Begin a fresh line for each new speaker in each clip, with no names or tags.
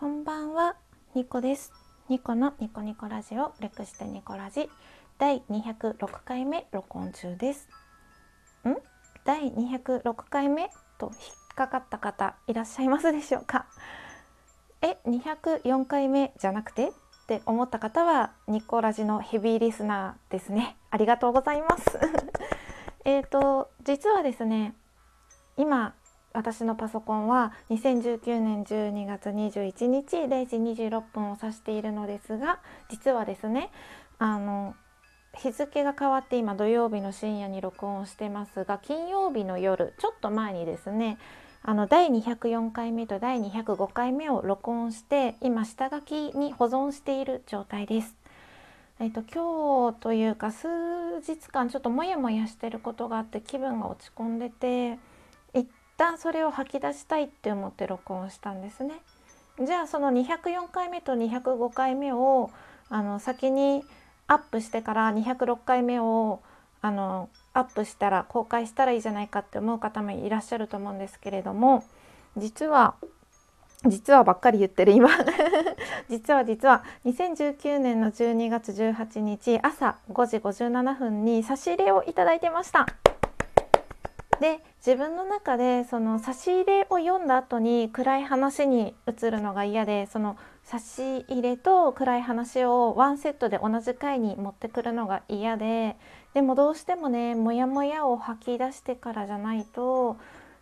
こんばんは、ニコです。ニコのニコニコラジオ略してニコラジ第206回目録音中です。ん？第206回目？と引っかかった方いらっしゃいますでしょうか？え、204回目じゃなくて？って思った方はニコラジのヘビーリスナーですね。ありがとうございます。えっと実はですね、今私のパソコンは2019年12月21日0時26分を指しているのですが実はですねあの日付が変わって今土曜日の深夜に録音してますが金曜日の夜ちょっと前にですねあの第204回目と第205回目を録音して今下書きに保存している状態です。えっと、今日というか数日間ちょっとモヤモヤしてることがあって気分が落ち込んでて旦それを吐き出したいって思って録音したんですね。じゃあその204回目と205回目をあの先にアップしてから206回目をあのアップしたら公開したらいいじゃないかって思う方もいらっしゃると思うんですけれども実は実はばっかり言ってる今 実は実は2019年の12月18日朝5時57分に差し入れをいただいてました。で自分の中でその差し入れを読んだ後に暗い話に移るのが嫌でその差し入れと暗い話をワンセットで同じ回に持ってくるのが嫌ででもどうしてもねモヤモヤを吐き出してからじゃないと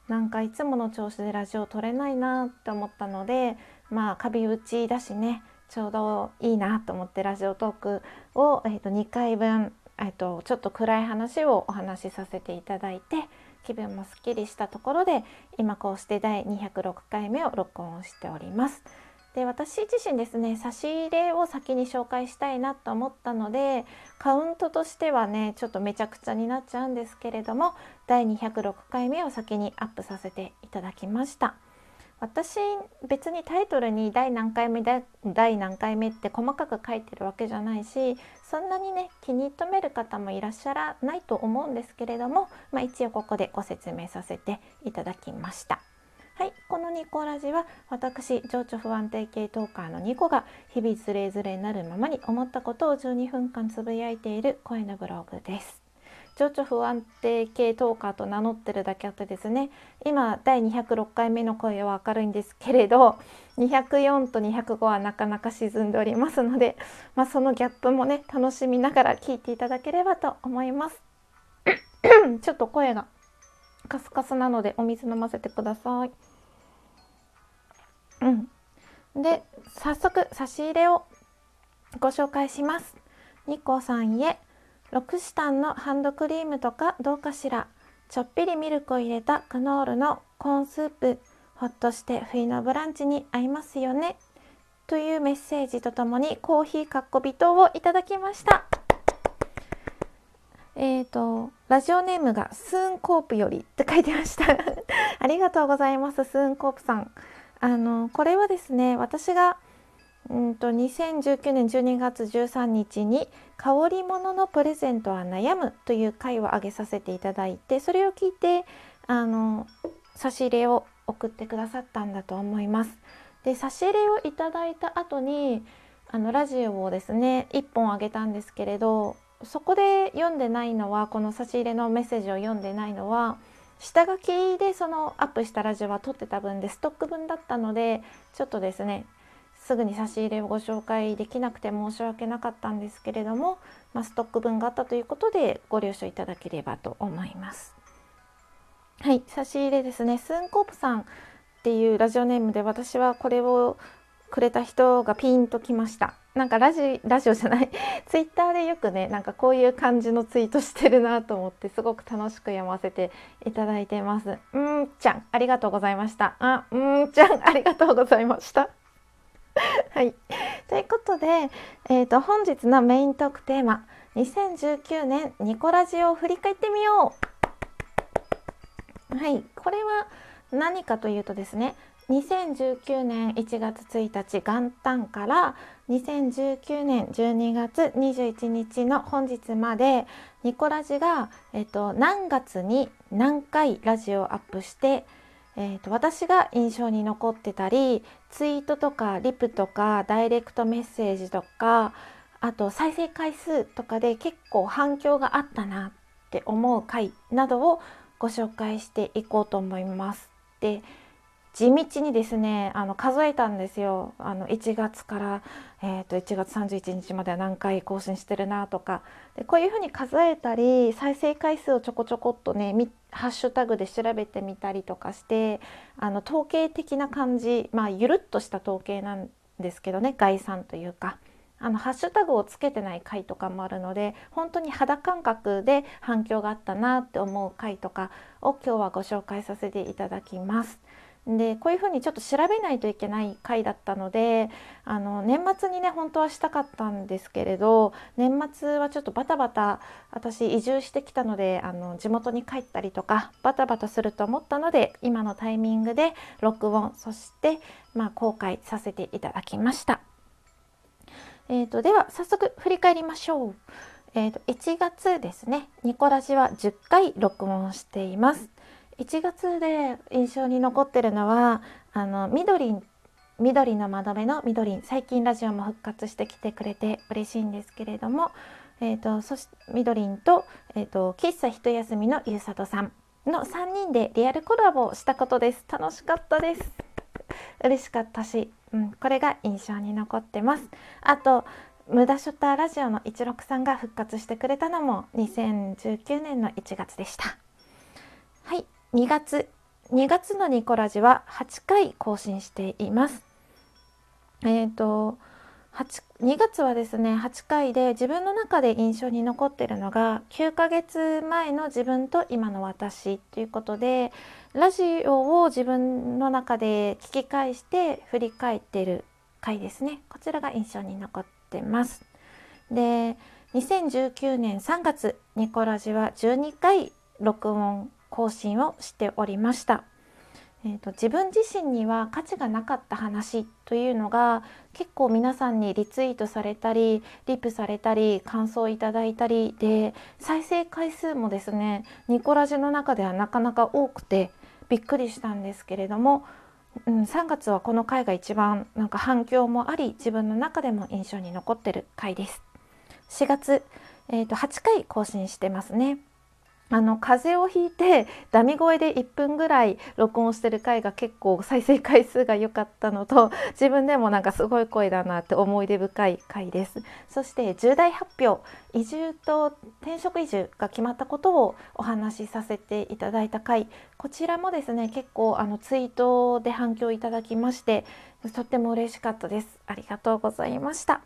なんかいつもの調子でラジオ撮れないなって思ったのでまあカビ打ちだしねちょうどいいなと思ってラジオトークを、えー、と2回分、えー、とちょっと暗い話をお話しさせていただいて気分もすっきりしたところで今こうして第206回目を録音しております。で私自身ですね差し入れを先に紹介したいなと思ったのでカウントとしてはねちょっとめちゃくちゃになっちゃうんですけれども第206回目を先にアップさせていただきました私別にタイトルに第何回目第何回目って細かく書いてるわけじゃないしそんなにね気に留める方もいらっしゃらないと思うんですけれども、まあ、一応ここでご説明させていただきました。はい、このニコラジは私情緒不安定系トーカーのニコが日々ズレズレになるままに思ったことを12分間つぶやいている声のブログです。情緒不安定系トーカーと名乗ってるだけあってですね今第206回目の声は明るいんですけれど 204と205はなかなか沈んでおりますので、まあ、そのギャップもね楽しみながら聞いていただければと思います。ちょっと声がカスカスなのでお水飲ませてください。うん。で早速差し入れをご紹介します。ニコさんへ。ロクシタンのハンドクリームとかどうかしら。ちょっぴりミルクを入れたクノールのコーンスープ。ほっとして冬のブランチに合いますよね。というメッセージとともにコーヒーかっこ微糖をいただきました。えーとラジオネームがスーンコープよりって書いてました。ありがとうございますスーンコープさん。あのこれはですね私がうんと2019年12月13日に「香り物のプレゼントは悩む」という回を上げさせていただいてそれを聞いてあの差し入れを送ってくださったんだと思います。で差し入れをいただいた後にあのラジオをですね1本あげたんですけれどそこで読んでないのはこの差し入れのメッセージを読んでないのは下書きでそのアップしたラジオは撮ってた分でストック分だったのでちょっとですねすぐに差し入れをご紹介できなくて申し訳なかったんですけれども、まあ、ストック分があったということでご了承いただければと思います。はい差し入れですね。スンコープさんっていうラジオネームで私はこれをくれた人がピンときました。なんかラジラジオじゃない。ツイッターでよくねなんかこういう感じのツイートしてるなと思ってすごく楽しく読ませていただいてます。うんちゃんありがとうございました。あうんちゃんありがとうございました。はい。ということで、えーと、本日のメイントークテーマ2019年ニコラジオを振り返ってみよう。はい。これは何かというとですね2019年1月1日元旦から2019年12月21日の本日までニコラジが、えっと、何月に何回ラジオをアップして、えーと、私が印象に残ってたりツイートとかリプとかダイレクトメッセージとかあと再生回数とかで結構反響があったなって思う回などをご紹介していこうと思います。で地道にですねあの数えたんですよあの1月から、えーと、1月31日までは何回更新してるなとかでこういうふうに数えたり再生回数をちょこちょこっとね見ハッシュタグで調べてみたりとかしてあの統計的な感じまあゆるっとした統計なんですけどね概算というか。あのハッシュタグをつけてない回とかもあるので本当に肌感覚で反響があったなって思う回とかを今日はご紹介させていただきます。でこういうふうにちょっと調べないといけない回だったのであの年末にね本当はしたかったんですけれど年末はちょっとバタバタ私移住してきたのであの地元に帰ったりとかバタバタすると思ったので今のタイミングで録音そして、まあ、公開させていただきました。えーと、では早速振り返りましょう。えーと、と1月ですねニコラジは10回録音しています。1月で印象に残ってるのはあの緑緑の窓辺の緑最近ラジオも復活してきてくれて嬉しいんですけれども、えーと、そして緑と,、えーと、喫茶一休みのゆうさとさんの3人でリアルコラボをしたことです。楽しかったです。嬉しかったし、うん、これが印象に残ってます。あと無駄ショッターラジオの一六さんが復活してくれたのも2019年の1月でした。はい。2月2月のニコラジは8回更新しています。えっ、ー、と2月はですね8回で自分の中で印象に残ってるのが9ヶ月前の自分と今の私ということでラジオを自分の中で聞き返して振り返ってる回ですねこちらが印象に残ってますで2019年3月ニコラジは12回録音更新をしておりました。えーと、自分自身には価値がなかった話というのが結構皆さんにリツイートされたりリプされたり感想いただいたりで再生回数もですねニコラジの中ではなかなか多くてびっくりしたんですけれども、うん、3月はこの回が一番なんか反響もあり自分の中でも印象に残ってる回です。4月、えーと8回更新してますね。あの風邪をひいて ダミ声で1分ぐらい録音してる回が結構再生回数が良かったのと 自分でもなんかすごい声だなって思い出深い回です。そして重大発表移住と転職移住が決まったことをお話しさせていただいた回。こちらもですね結構あのツイートで反響いただきましてとっても嬉しかったです。ありがとうございました。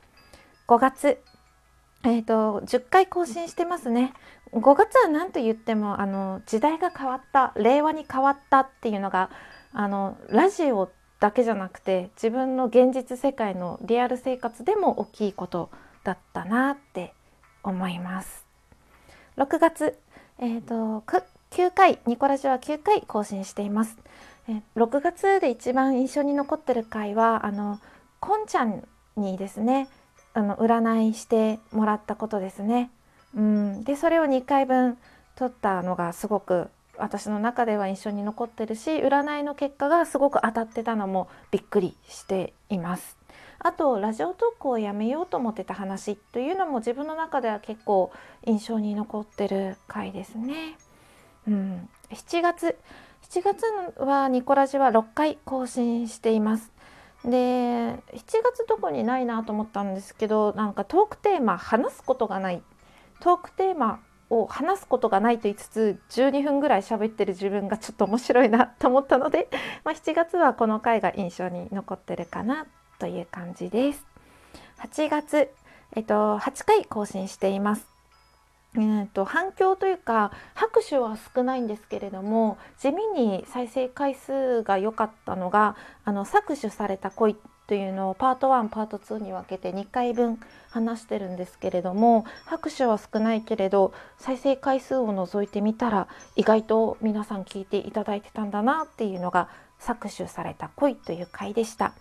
5月えーと、10回更新してますね。5月は何と言ってもあの時代が変わった令和に変わったっていうのがあのラジオだけじゃなくて自分の現実世界のリアル生活でも大きいことだったなって思います6月、えーと、9回ニコラジは9回更新しています、え6月で一番印象に残ってる回はあのこんちゃんにですねあの占いしてもらったことですね。うん、でそれを2回分取ったのがすごく私の中では印象に残ってるし占いの結果がすごく当たってたのもびっくりしています。あとラジオトークをやめようと思ってた話というのも自分の中では結構印象に残ってる回ですね。うん、7月7月はニコラジは6回更新しています。で7月どこにないなと思ったんですけどなんかトークテーマ話すことがないトークテーマを話すことがないと言いつつ12分ぐらい喋ってる自分がちょっと面白いなと思ったので、まあ、7月はこの回が印象に残ってるかなという感じです。8月、えっと、8回更新しています。えーと、反響というか拍手は少ないんですけれども地味に再生回数が良かったのがあの搾取された恋というのをパート1パート2に分けて2回分話してるんですけれども拍手は少ないけれど再生回数を除いてみたら意外と皆さん聞いていただいてたんだなっていうのが搾取された恋という回でした。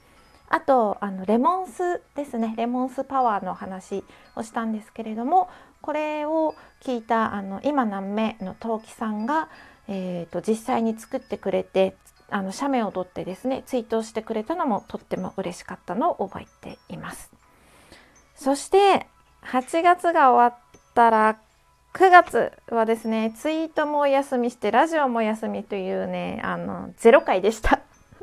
あとあのレモンスですねレモンスパワーの話をしたんですけれどもこれを聞いたあの今何目の陶器さんが、えーと、実際に作ってくれてあの写メを撮ってですねツイートしてくれたのもとっても嬉しかったのを覚えています。そして8月が終わったら9月はですねツイートもお休みしてラジオもお休みというねあの0回でした。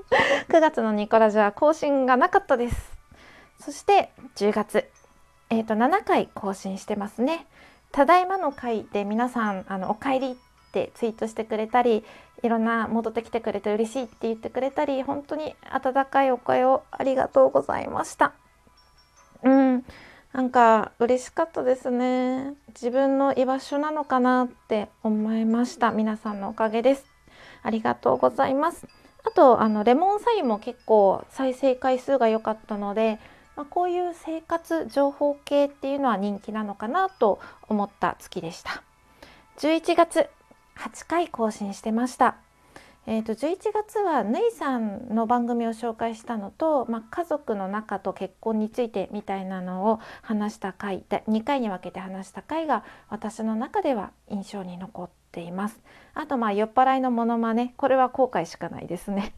9月のニコラジは更新がなかったです。そして10月。えっ、ー、と7回更新してますね。ただいまの回で皆さんあのお帰りってツイートしてくれたりいろんな戻ってきてくれて嬉しいって言ってくれたり本当に温かいお声をありがとうございました。うん。なんか嬉しかったですね。自分の居場所なのかなって思いました。皆さんのおかげです。ありがとうございます。あとあのレモンサインも結構再生回数が良かったので、まあ、こういう生活情報系っていうのは人気なのかなと思った月でした。11月8回更新してましたえーと、11月はぬいさんの番組を紹介したのと、まあ、家族の中と結婚についてみたいなのを話した回で2回に分けて話した回が私の中では印象に残っています。あとまあ酔っ払いのモノマネこれは後悔しかないですね。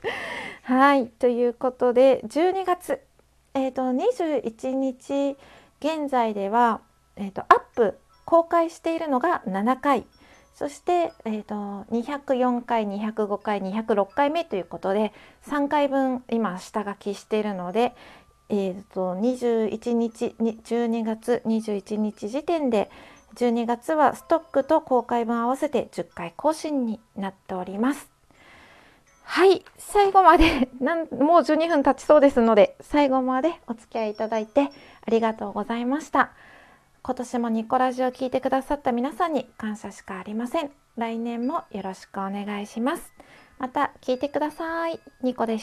はいということで12月、えーと、21日現在では、えーとアップ公開しているのが7回。そして、えーと、204回205回206回目ということで3回分今下書きしているので、えーと、21日12月21日時点で12月はストックと公開分合わせて10回更新になっております。はい最後まで なんもう12分経ちそうですので最後までお付き合いいただいてありがとうございました。今年もニコラジを聞いてくださった皆さんに感謝しかありません。来年もよろしくお願いします。また聞いてください。ニコでした。